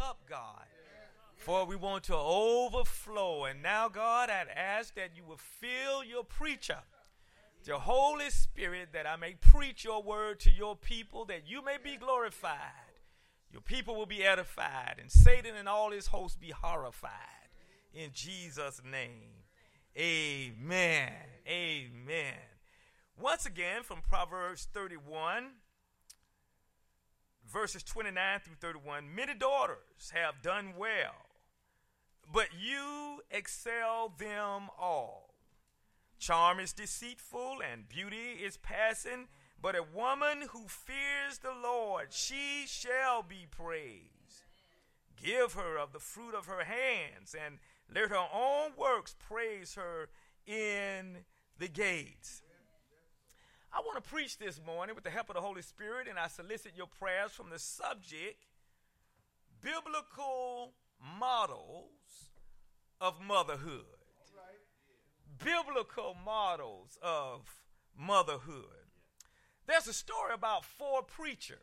up, God. For we want to overflow. And now, God, I'd ask that you will fill your preacher, the Holy Spirit, that I may preach your word to your people, that you may be glorified. Your people will be edified, and Satan and all his hosts be horrified. In Jesus' name. Amen. Amen. Once again, from Proverbs 31, verses 29 through 31 Many daughters have done well, but you excel them all. Charm is deceitful, and beauty is passing, but a woman who fears the Lord, she shall be praised. Give her of the fruit of her hands, and let her own works praise her in the gates. I want to preach this morning with the help of the Holy Spirit, and I solicit your prayers from the subject biblical models of motherhood. Biblical models of motherhood. There's a story about four preachers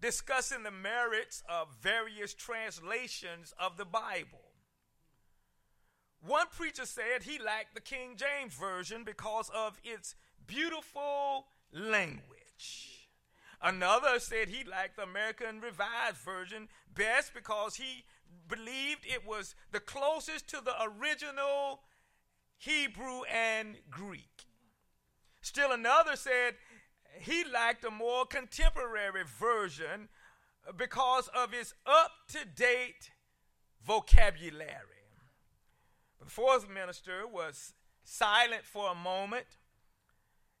discussing the merits of various translations of the Bible. One preacher said he liked the King James Version because of its beautiful language. Another said he liked the American Revised Version best because he believed it was the closest to the original Hebrew and Greek. Still another said he liked a more contemporary version because of its up to date vocabulary. The fourth minister was silent for a moment,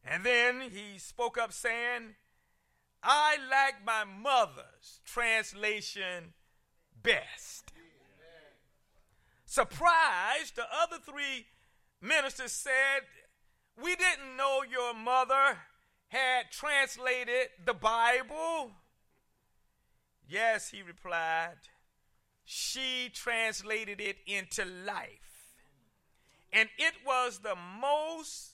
and then he spoke up saying, I like my mother's translation best. Surprised, the other three ministers said, We didn't know your mother had translated the Bible. Yes, he replied, she translated it into life. And it was the most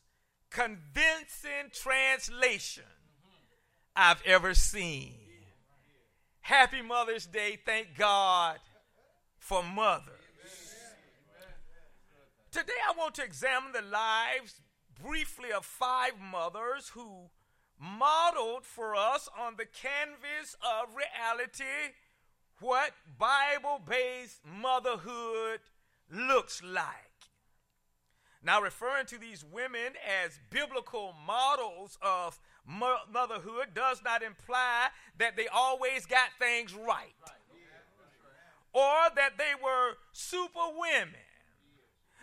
convincing translation I've ever seen. Happy Mother's Day. Thank God for mothers. Today I want to examine the lives briefly of five mothers who modeled for us on the canvas of reality what Bible based motherhood looks like. Now, referring to these women as biblical models of motherhood does not imply that they always got things right or that they were super women.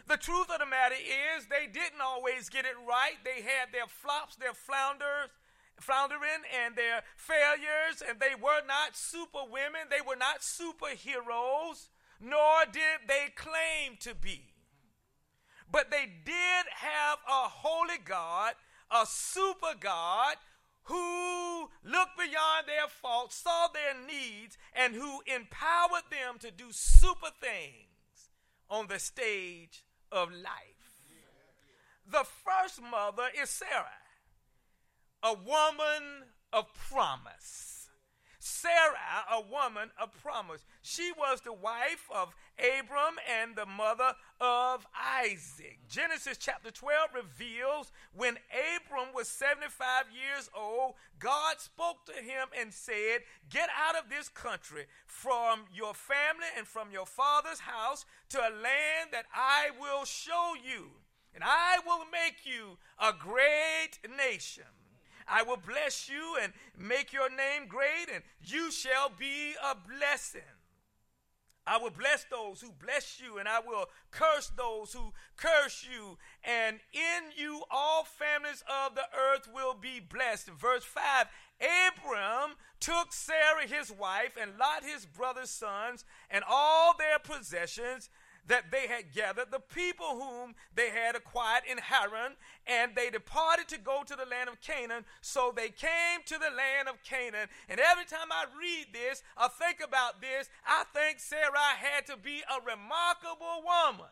The truth of the matter is, they didn't always get it right. They had their flops, their flounders, floundering, and their failures, and they were not super women. They were not superheroes, nor did they claim to be. But they did have a holy God, a super God, who looked beyond their faults, saw their needs, and who empowered them to do super things on the stage of life. The first mother is Sarah, a woman of promise. Sarah, a woman of promise. She was the wife of Abram and the mother of Isaac. Genesis chapter 12 reveals when Abram was 75 years old, God spoke to him and said, Get out of this country from your family and from your father's house to a land that I will show you, and I will make you a great nation. I will bless you and make your name great, and you shall be a blessing. I will bless those who bless you, and I will curse those who curse you. And in you, all families of the earth will be blessed. Verse 5 Abram took Sarah his wife, and Lot his brother's sons, and all their possessions that they had gathered, the people whom they had acquired in Haran, and they departed to go to the land of Canaan. So they came to the land of Canaan. And every time I read this, I think about this, I think Sarah had to be a remarkable woman.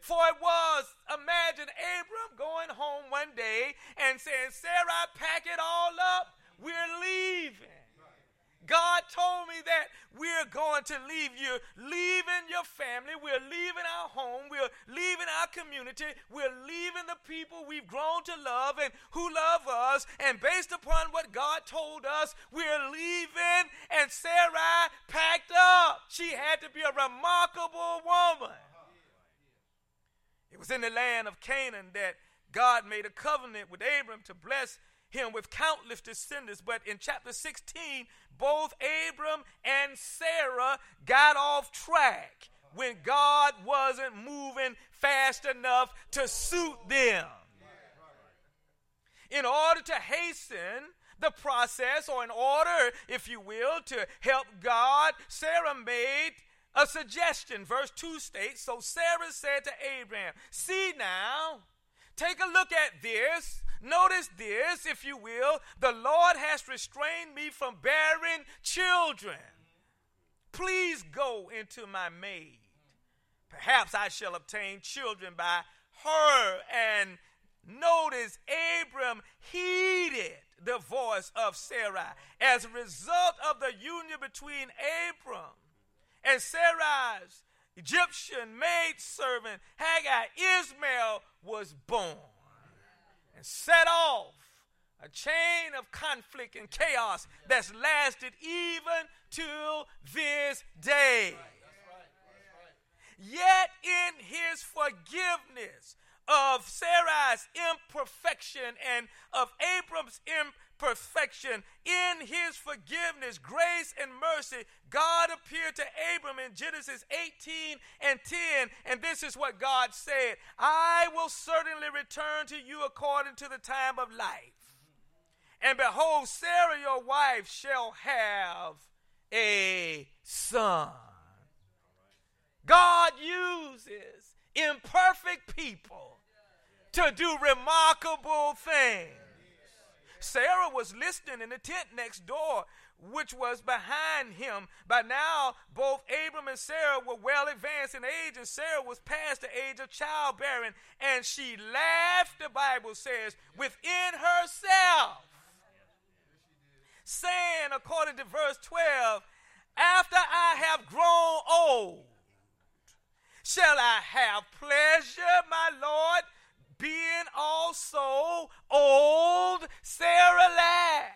For it was, imagine Abram going home one day and saying, Sarah, pack it all up. We're leaving. God told me that we're going to leave you, leaving your family, we're leaving our home, we're leaving our community, we're leaving the people we've grown to love and who love us. And based upon what God told us, we're leaving. And Sarai packed up. She had to be a remarkable woman. It was in the land of Canaan that God made a covenant with Abram to bless him with countless descendants. But in chapter 16, both Abram and Sarah got off track when God wasn't moving fast enough to suit them. In order to hasten the process, or in order, if you will, to help God, Sarah made a suggestion. Verse 2 states So Sarah said to Abraham, See now, take a look at this. Notice this, if you will. The Lord has restrained me from bearing children. Please go into my maid. Perhaps I shall obtain children by her. And notice Abram heeded the voice of Sarai. As a result of the union between Abram and Sarai's Egyptian maid maidservant, Hagar, Ishmael was born and set off a chain of conflict and chaos that's lasted even to this day. Yet in his forgiveness of Sarai's imperfection and of Abram's imperfection, perfection. In his forgiveness, grace, and mercy, God appeared to Abram in Genesis 18 and 10. And this is what God said I will certainly return to you according to the time of life. And behold, Sarah, your wife, shall have a son. God uses imperfect people to do remarkable things. Sarah was listening in the tent next door, which was behind him. By now, both Abram and Sarah were well advanced in age, and Sarah was past the age of childbearing. And she laughed, the Bible says, within herself, saying, according to verse 12, After I have grown old, shall I have pleasure, my Lord? being also old, Sarah laughed.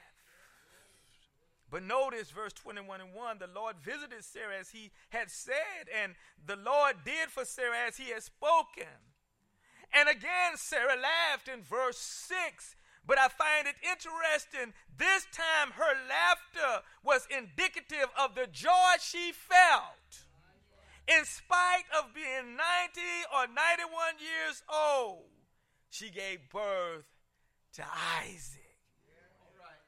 But notice verse 21 and 1 the Lord visited Sarah as he had said, and the Lord did for Sarah as he had spoken. And again, Sarah laughed in verse 6. But I find it interesting. This time her laughter was indicative of the joy she felt. In spite of being 90 or 91 years old, she gave birth to Isaac.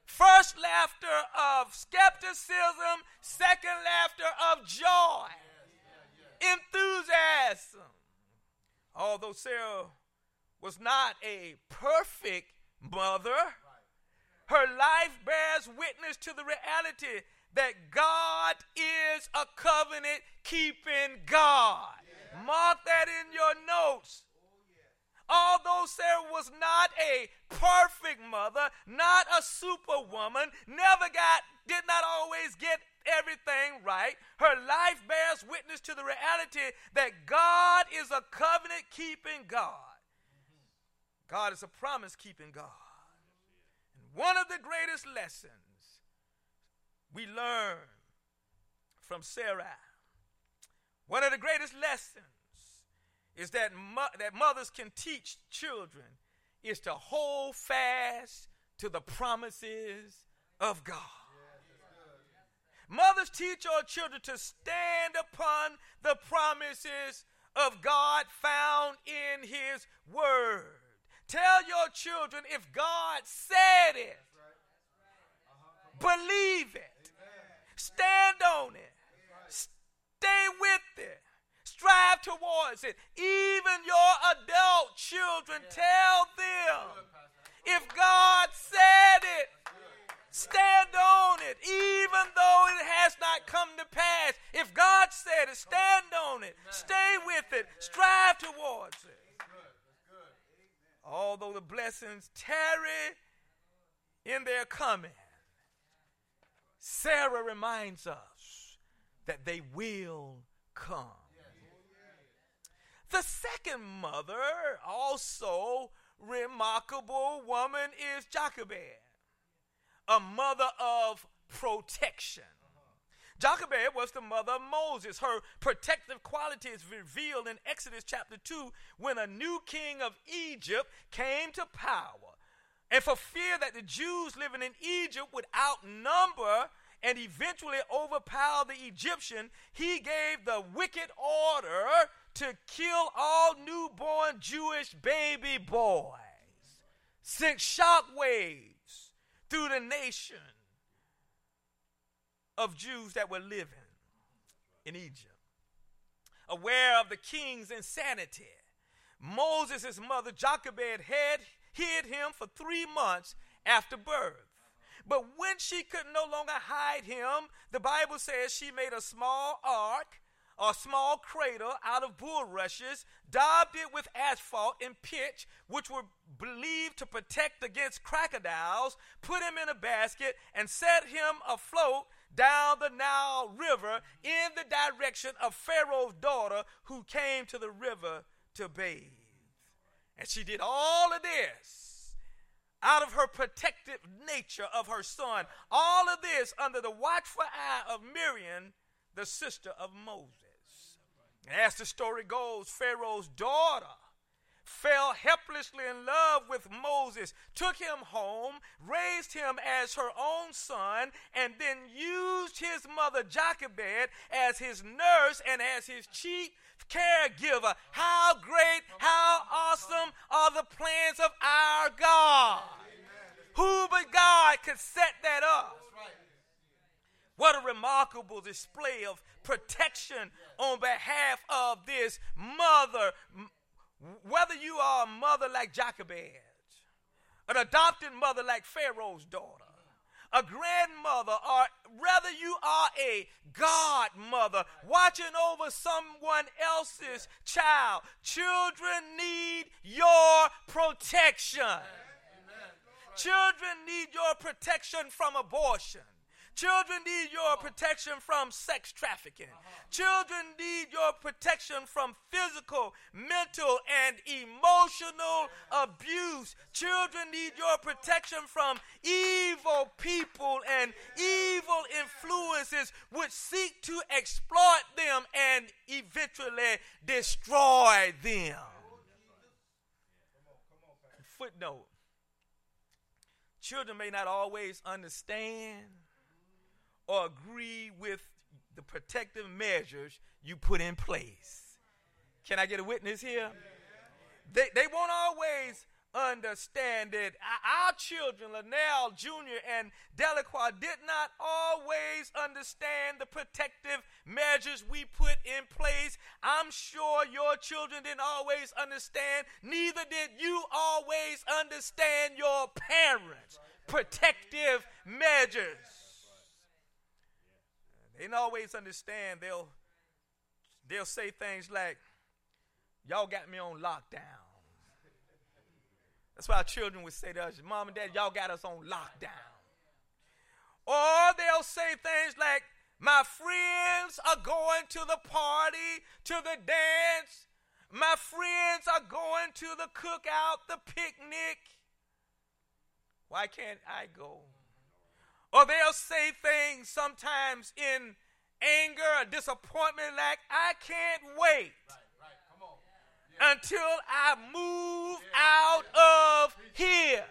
First laughter of skepticism, second laughter of joy, enthusiasm. Although Sarah was not a perfect mother, her life bears witness to the reality that God is a covenant keeping God. Mark that in your notes. Although Sarah was not a perfect mother, not a superwoman, never got, did not always get everything right, her life bears witness to the reality that God is a covenant keeping God. God is a promise keeping God. And one of the greatest lessons we learn from Sarah, one of the greatest lessons is that, mo- that mothers can teach children is to hold fast to the promises of God. Mothers teach our children to stand upon the promises of God found in His Word. Tell your children if God said it, believe it, stand on it, stay with it strive towards it. Even your adult children, tell them. If God said it, stand on it, even though it has not come to pass. If God said it, stand on it, stay with it, strive towards it. Although the blessings tarry in their coming, Sarah reminds us that they will come. The second mother, also remarkable woman, is Jochebed, a mother of protection. Jochebed was the mother of Moses. Her protective quality is revealed in Exodus chapter 2 when a new king of Egypt came to power. And for fear that the Jews living in Egypt would outnumber and eventually overpower the Egyptian, he gave the wicked order to kill all newborn Jewish baby boys. Sent shockwaves through the nation of Jews that were living in Egypt. Aware of the king's insanity, Moses' mother Jochebed had hid him for three months after birth. But when she could no longer hide him, the Bible says she made a small ark a small crater out of bulrushes, daubed it with asphalt and pitch, which were believed to protect against crocodiles, put him in a basket, and set him afloat down the Nile River in the direction of Pharaoh's daughter who came to the river to bathe. And she did all of this out of her protective nature of her son. All of this under the watchful eye of Miriam, the sister of Moses. As the story goes, Pharaoh's daughter fell helplessly in love with Moses, took him home, raised him as her own son, and then used his mother Jochebed as his nurse and as his chief caregiver. How great, how awesome are the plans of our God. Who but God could set that up? What a remarkable display of protection on behalf of this mother, whether you are a mother like Jochebed, an adopted mother like Pharaoh's daughter, a grandmother, or rather you are a godmother watching over someone else's child. Children need your protection. Children need your protection from abortion. Children need your protection from sex trafficking. Uh-huh. Children need your protection from physical, mental, and emotional abuse. Children need your protection from evil people and evil influences which seek to exploit them and eventually destroy them. Footnote Children may not always understand or agree with the protective measures you put in place. Can I get a witness here? They, they won't always understand it. our children, Lanelle Jr. and Delacroix, did not always understand the protective measures we put in place. I'm sure your children didn't always understand, neither did you always understand your parents' protective measures. They don't always understand. They'll they'll say things like, Y'all got me on lockdown. That's why our children would say to us, Mom and Dad, y'all got us on lockdown. Or they'll say things like, My friends are going to the party, to the dance. My friends are going to the cookout, the picnic. Why can't I go? Or they'll say things sometimes in anger or disappointment like, I can't wait until I move out of here.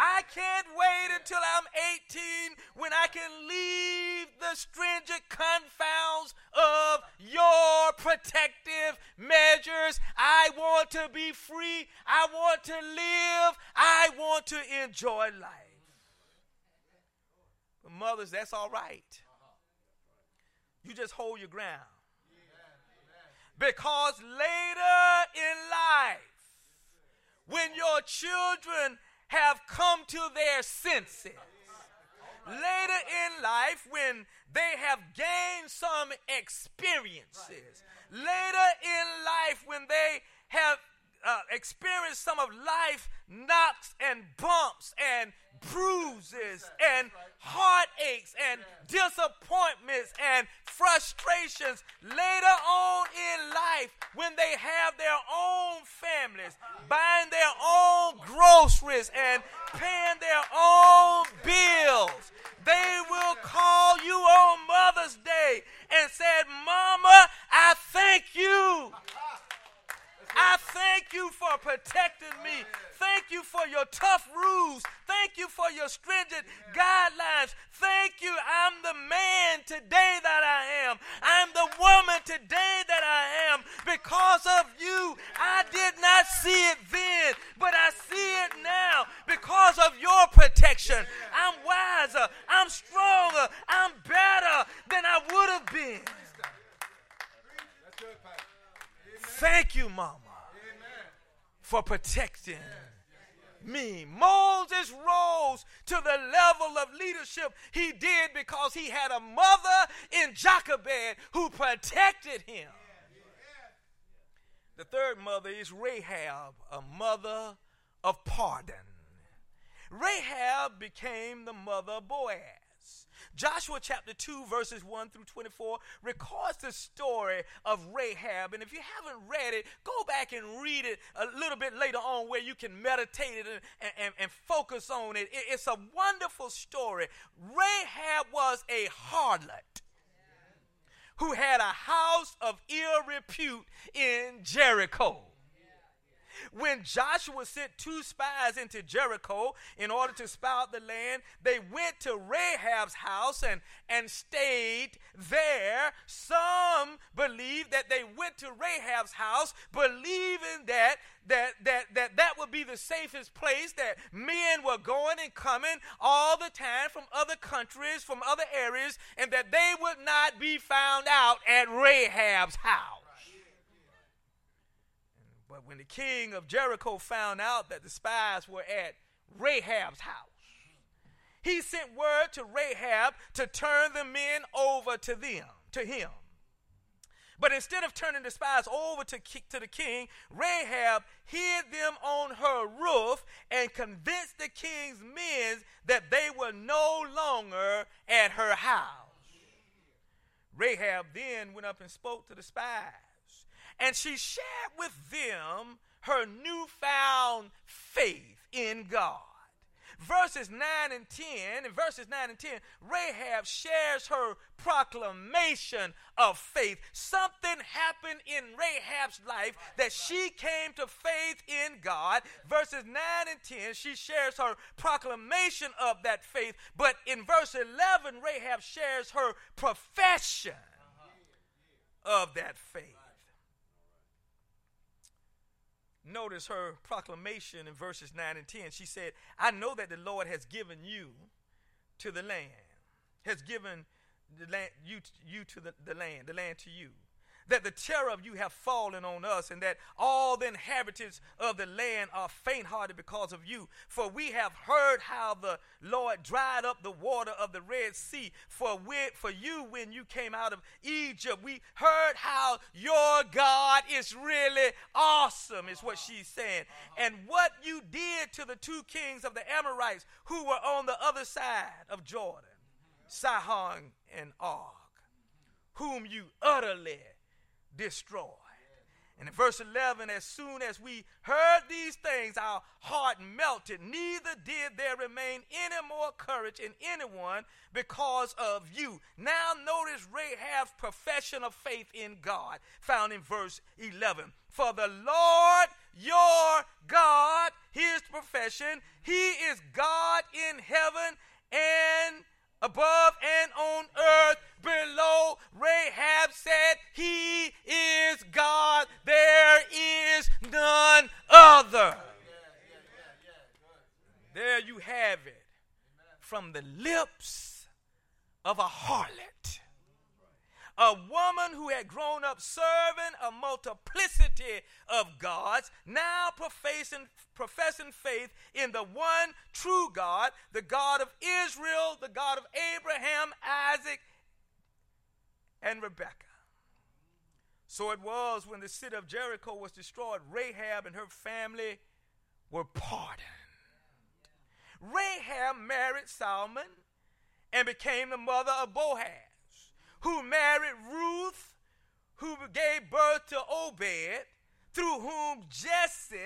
I can't wait until I'm 18 when I can leave the stringent confounds of your protective measures. I want to be free. I want to live. I want to enjoy life. Mothers, that's all right. You just hold your ground. Because later in life, when your children have come to their senses, later in life, when they have gained some experiences, later in life, when they have uh, experienced some of life knocks and bumps and bruises and heartaches and disappointments and frustrations later on in life when they have their own families, buying their own groceries and paying their own bills. They will call you on Mother's Day and said, Mama, I thank you. I thank you for protecting. Thank you for your tough rules. Thank you for your stringent guidelines. Thank you. I'm the man today that I am. I'm the woman today that I am. Because of you, I did not see it then, but I see it now. Because of your protection, I'm wiser, I'm stronger, I'm better than I would have been. Thank you, Mama, for protecting me. Moses rose to the level of leadership he did because he had a mother in Jochebed who protected him. The third mother is Rahab, a mother of pardon. Rahab became the mother of Boaz. Joshua chapter 2, verses 1 through 24 records the story of Rahab. And if you haven't read it, go back and read it a little bit later on where you can meditate it and, and, and focus on it. it. It's a wonderful story. Rahab was a harlot who had a house of ill repute in Jericho when Joshua sent two spies into Jericho in order to spy out the land, they went to Rahab's house and, and stayed there. Some believe that they went to Rahab's house, believing that that, that, that that would be the safest place, that men were going and coming all the time from other countries, from other areas, and that they would not be found out at Rahab's house. But when the king of Jericho found out that the spies were at Rahab's house, he sent word to Rahab to turn the men over to them, to him. But instead of turning the spies over to, to the king, Rahab hid them on her roof and convinced the king's men that they were no longer at her house. Rahab then went up and spoke to the spies and she shared with them her newfound faith in God. Verses 9 and 10, in verses 9 and 10, Rahab shares her proclamation of faith. Something happened in Rahab's life that she came to faith in God. Verses 9 and 10, she shares her proclamation of that faith. But in verse 11, Rahab shares her profession of that faith. Notice her proclamation in verses 9 and 10. She said, I know that the Lord has given you to the land, has given the land, you, you to the, the land, the land to you that the terror of you have fallen on us, and that all the inhabitants of the land are faint hearted because of you. For we have heard how the Lord dried up the water of the Red Sea for, for you when you came out of Egypt. We heard how your God is really awesome, is what she's saying. And what you did to the two kings of the Amorites who were on the other side of Jordan, Sihon and Og, whom you utterly destroyed. And in verse 11, as soon as we heard these things, our heart melted. Neither did there remain any more courage in anyone because of you. Now, notice Rahab's profession of faith in God, found in verse 11. For the Lord your God, his profession, he is God in heaven and above and on earth below. Rahab said, He is God, there is none other. There you have it from the lips of a harlot a woman who had grown up serving a multiplicity of gods, now professing, professing faith in the one true God, the God of Israel, the God of Abraham, Isaac, and Rebekah. So it was when the city of Jericho was destroyed, Rahab and her family were pardoned. Rahab married Solomon and became the mother of Boaz, who married Ruth, who gave birth to Obed, through whom Jesse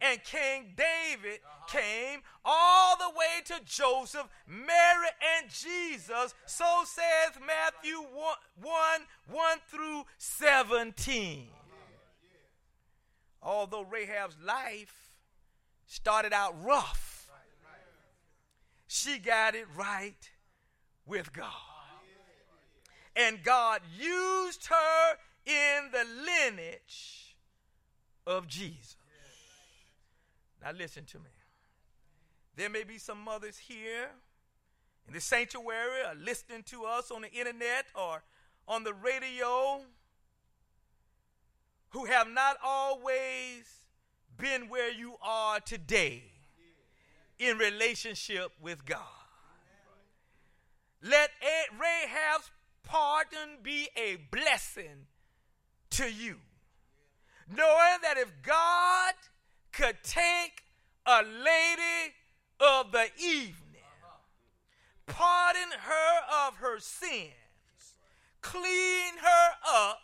and King David uh-huh. came all the way to Joseph, Mary, and Jesus. So says Matthew 1 1, 1 through 17. Although Rahab's life started out rough, she got it right with God. And God used her in the lineage of Jesus. Now, listen to me. There may be some mothers here in the sanctuary or listening to us on the internet or on the radio who have not always been where you are today in relationship with God. Let Rahab's pardon be a blessing to you, knowing that if God could take a lady of the evening, pardon her of her sins, clean her up,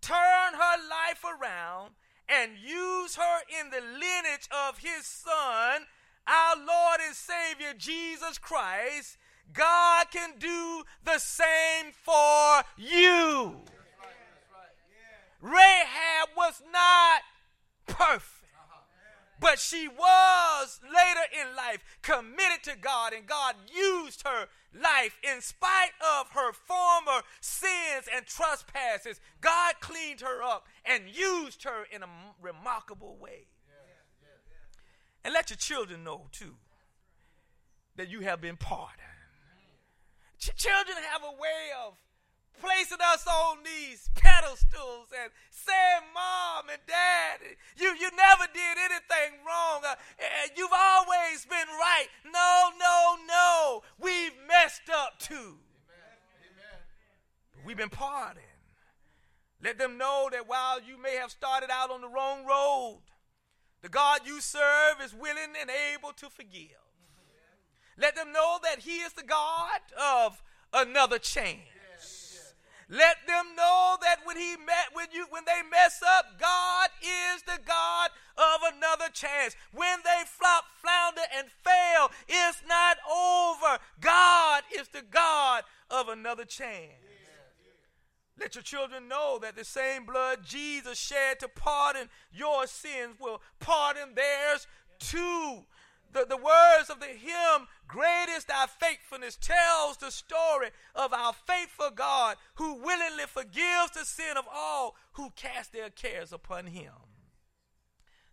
turn her life around, and use her in the lineage of his son, our Lord and Savior Jesus Christ, God can do the same for you. Rahab was not perfect. But she was later in life committed to God, and God used her life in spite of her former sins and trespasses. God cleaned her up and used her in a remarkable way. And let your children know, too, that you have been pardoned. Ch- children have a way of placing us on these pedestals and saying, Mom and Dad, you, you never did anything wrong. Uh, you've always been right. No, no, no. We've messed up too. But we've been pardoned. Let them know that while you may have started out on the wrong road, the God you serve is willing and able to forgive. Let them know that He is the God of another chance. Let them know that when he met when you when they mess up, God is the God of another chance. When they flop, flounder, and fail, it's not over. God is the God of another chance. Let your children know that the same blood Jesus shed to pardon your sins will pardon theirs too. The, the words of the hymn, Great is thy faithfulness, tells the story of our faithful God who willingly forgives the sin of all who cast their cares upon him.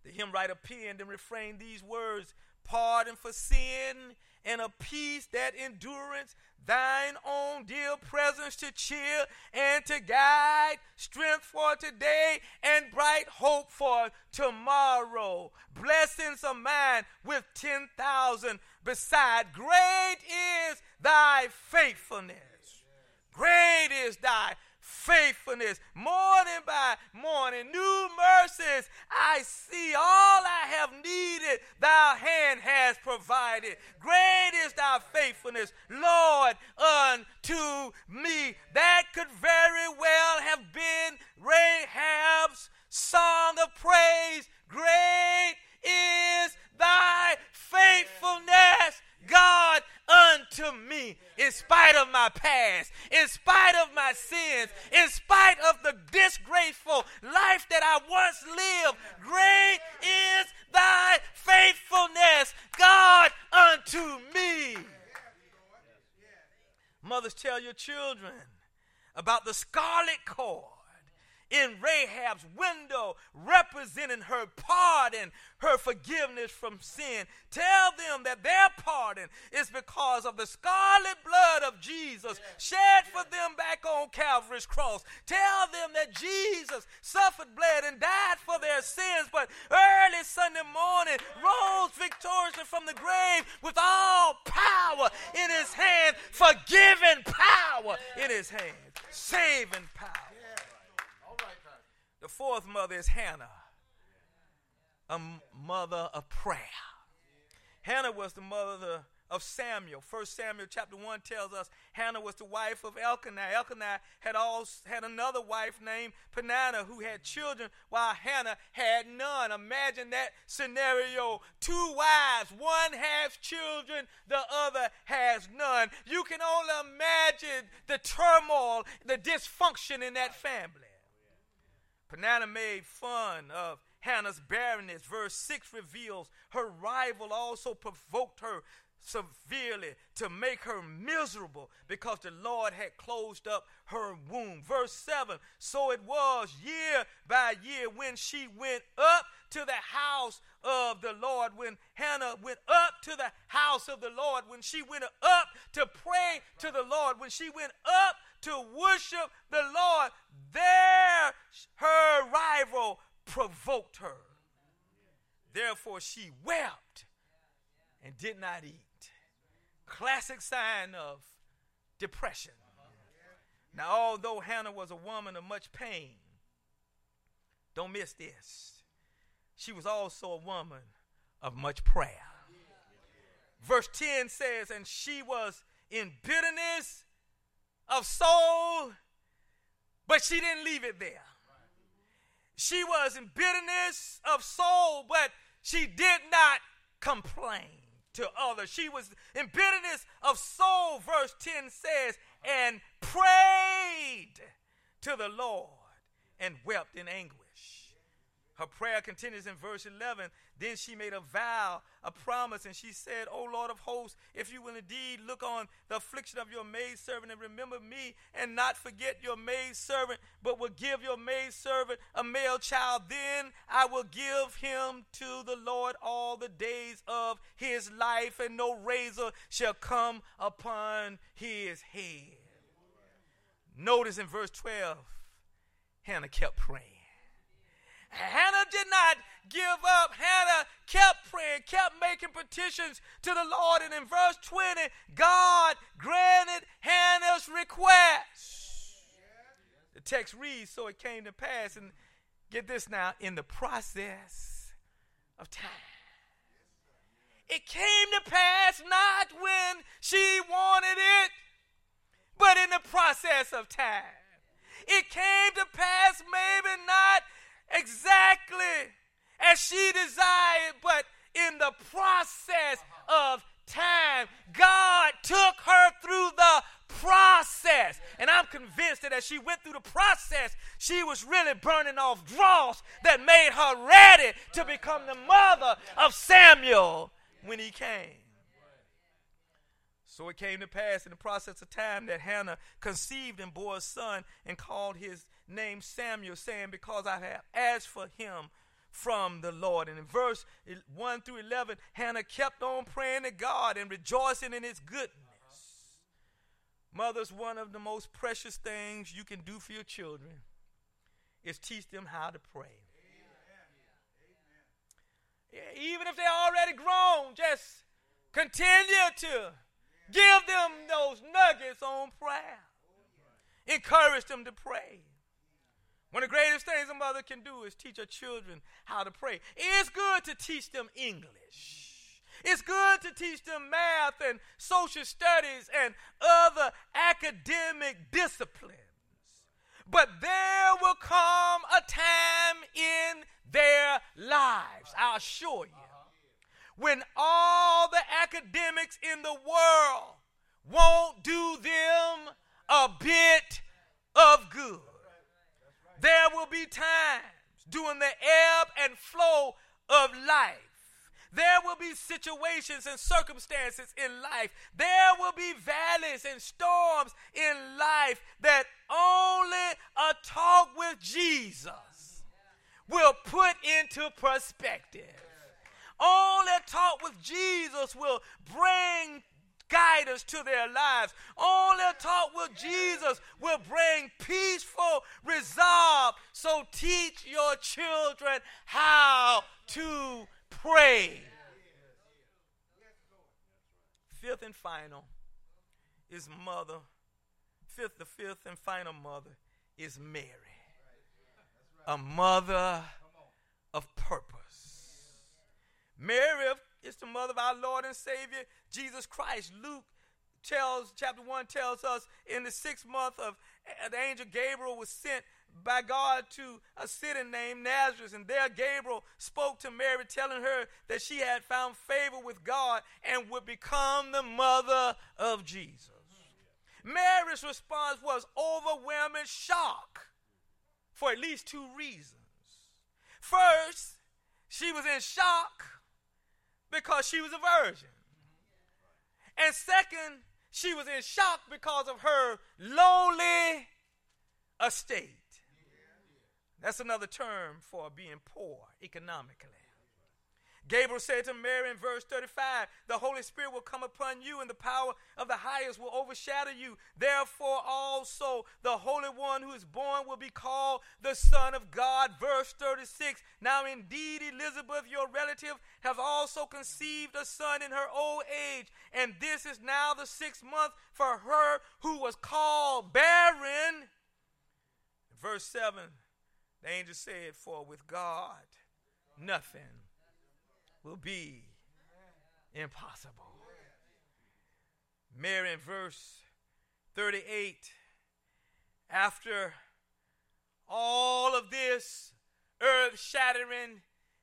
The hymn writer penned and refrained these words Pardon for sin and a peace that endurance thine own dear presence to cheer and to guide, strength for today and bright hope for tomorrow. Blessings of mine with 10,000 beside. Great is thy faithfulness. Great is thy faithfulness. Morning by morning, new mercies I see. All I have needed, thy hand has provided. Great is thy faithfulness, Lord, unto me. That could very well have been Rahab's song of praise. Great is thy faithfulness, God, unto me in spite of my past, in spite of my sins, in spite of the disgraceful life that I once lived. Great is thy faithfulness, God, unto me. Mothers, tell your children about the scarlet cord in Rahab's window, representing her pardon, her forgiveness from sin. Tell them that their pardon is because of the scarlet blood of Jesus shed for them back on Calvary's cross. Tell them that Jesus suffered, bled, and died for their sins, but early Sunday morning rose victoriously from the grave with all power in his hand, forgiving power in his hand, saving power. The fourth mother is Hannah, a mother of prayer. Hannah was the mother of Samuel. First Samuel chapter 1 tells us Hannah was the wife of Elkanah. Elkanah had also had another wife named Peninnah who had children while Hannah had none. Imagine that scenario. Two wives, one has children, the other has none. You can only imagine the turmoil, the dysfunction in that family. Peninnah made fun of Hannah's barrenness. Verse 6 reveals her rival also provoked her severely to make her miserable because the Lord had closed up her womb. Verse 7 So it was year by year when she went up to the house of the Lord, when Hannah went up to the house of the Lord, when she went up to pray to the Lord, when she went up to worship the Lord, there her rival provoked her. Therefore she wept and did not eat classic sign of depression. Now, although Hannah was a woman of much pain, don't miss this. She was also a woman of much prayer. Verse 10 says, And she was in bitterness of soul, but she didn't leave it there. She was in bitterness of soul, but she did not complain to others. She was in bitterness of soul, verse 10 says, and prayed to the Lord and wept in anguish. Her prayer continues in verse 11. Then she made a vow, a promise, and she said, O Lord of hosts, if you will indeed look on the affliction of your maidservant and remember me and not forget your maidservant, but will give your maidservant a male child, then I will give him to the Lord all the days of his life, and no razor shall come upon his head. Notice in verse 12, Hannah kept praying. Hannah did not give up. Hannah kept praying, kept making petitions to the Lord. And in verse 20, God granted Hannah's request. The text reads So it came to pass, and get this now, in the process of time. It came to pass not when she wanted it, but in the process of time. It came to pass maybe not exactly as she desired, but in the process uh-huh. of time, God took her through the process. And I'm convinced that as she went through the process, she was really burning off dross that made her ready to become the mother of Samuel when he came. So it came to pass in the process of time that Hannah conceived and bore a son and called his name Samuel, saying, Because I have asked for him from the Lord. And in verse 1 through 11, Hannah kept on praying to God and rejoicing in his goodness. Mothers, one of the most precious things you can do for your children is teach them how to pray. Yeah, even if they're already grown, just continue to give them those nuggets on prayer. Encourage them to pray. One of the greatest things a mother can do is teach her children how to pray. It's good to teach them English. It's good to teach them math and social studies and other academic disciplines. But there will come a time in their lives, I assure you, when all the academics in the world won't do them a bit of good. There will be times during the ebb and flow of life. There will be situations and circumstances in life. There will be valleys and storms in life that only a talk with Jesus will put into perspective. Only a talk with Jesus will bring guidance to their lives. Only a talk with Jesus will bring peaceful resolve. So teach your children how to pray. Fifth and final is mother. Fifth, the fifth and final mother is Mary. a mother of purpose. Mary is the mother of our Lord and Savior, Jesus Christ. Luke tells, chapter 1 tells us in the sixth month of uh, the angel Gabriel was sent by God to a city named Nazareth. And there Gabriel spoke to Mary, telling her that she had found favor with God and would become the mother of Jesus. Mary's response was overwhelming shock for at least two reasons. First, she was in shock because she was a virgin. And second, she was in shock because of her lowly estate. That's another term for being poor economically. Gabriel said to Mary in verse 35, The Holy Spirit will come upon you, and the power of the highest will overshadow you. Therefore, also the Holy One who is born will be called the Son of God. Verse 36 Now, indeed, Elizabeth, your relative, has also conceived a son in her old age, and this is now the sixth month for her who was called barren. Verse 7 The angel said, For with God, nothing will be impossible. Mary in verse 38, after all of this earth shattering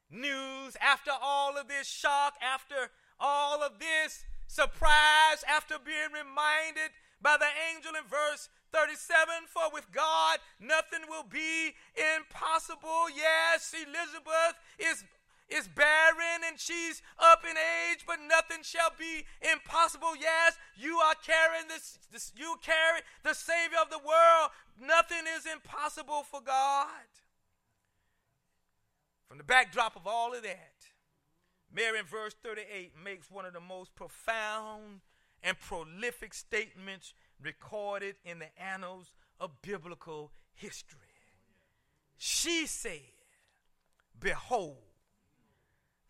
news, after all of this shock, after all of this surprise, after being reminded by the angel in verse 37 For with God nothing will be impossible. Yes, Elizabeth is is barren and she's up in age, but nothing shall be impossible. Yes, you are carrying this, this, you carry the Savior of the world. Nothing is impossible for God. From the backdrop of all of that, Mary in verse 38 makes one of the most profound and prolific statements recorded in the annals of biblical history. She said, Behold,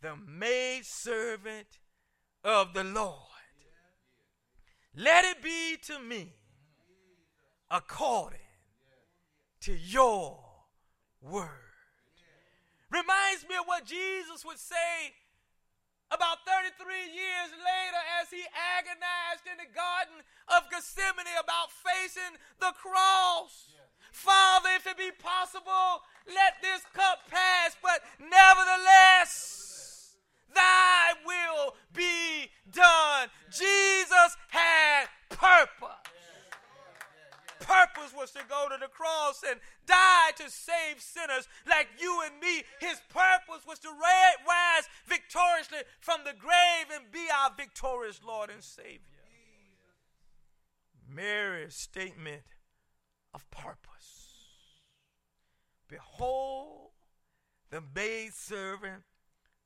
the maid servant of the Lord. Let it be to me according to your word. Reminds me of what Jesus would say about 33 years later as he agonized in the Garden of Gethsemane about facing the cross. Father, if it be possible, let this cup pass, but nevertheless, thy will be done. Jesus had purpose. Purpose was to go to the cross and die to save sinners like you and me. His purpose was to rise victoriously from the grave and be our victorious Lord and Savior. Mary's statement of purpose. Behold, the maid servant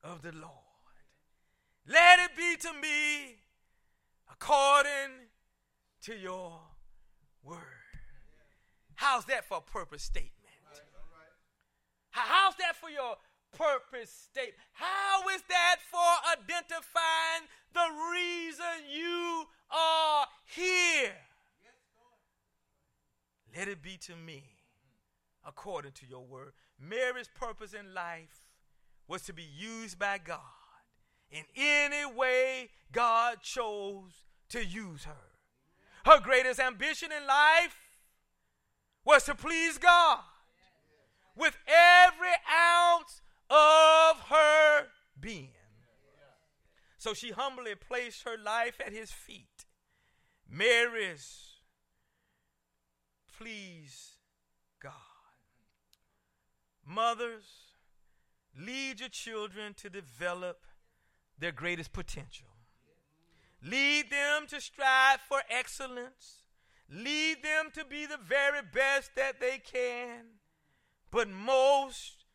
of the Lord. Let it be to me according to your word. How's that for a purpose statement? How's that for your purpose statement? How is that for identifying the reason you are here? Let it be to me according to your word. Mary's purpose in life was to be used by God in any way God chose to use her. Her greatest ambition in life was to please God with every ounce of her being. So she humbly placed her life at his feet. Mary's please God. Mothers, lead your children to develop their greatest potential. Lead them to strive for excellence. Lead them to be the very best that they can. But most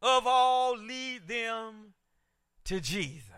of all, lead them to Jesus.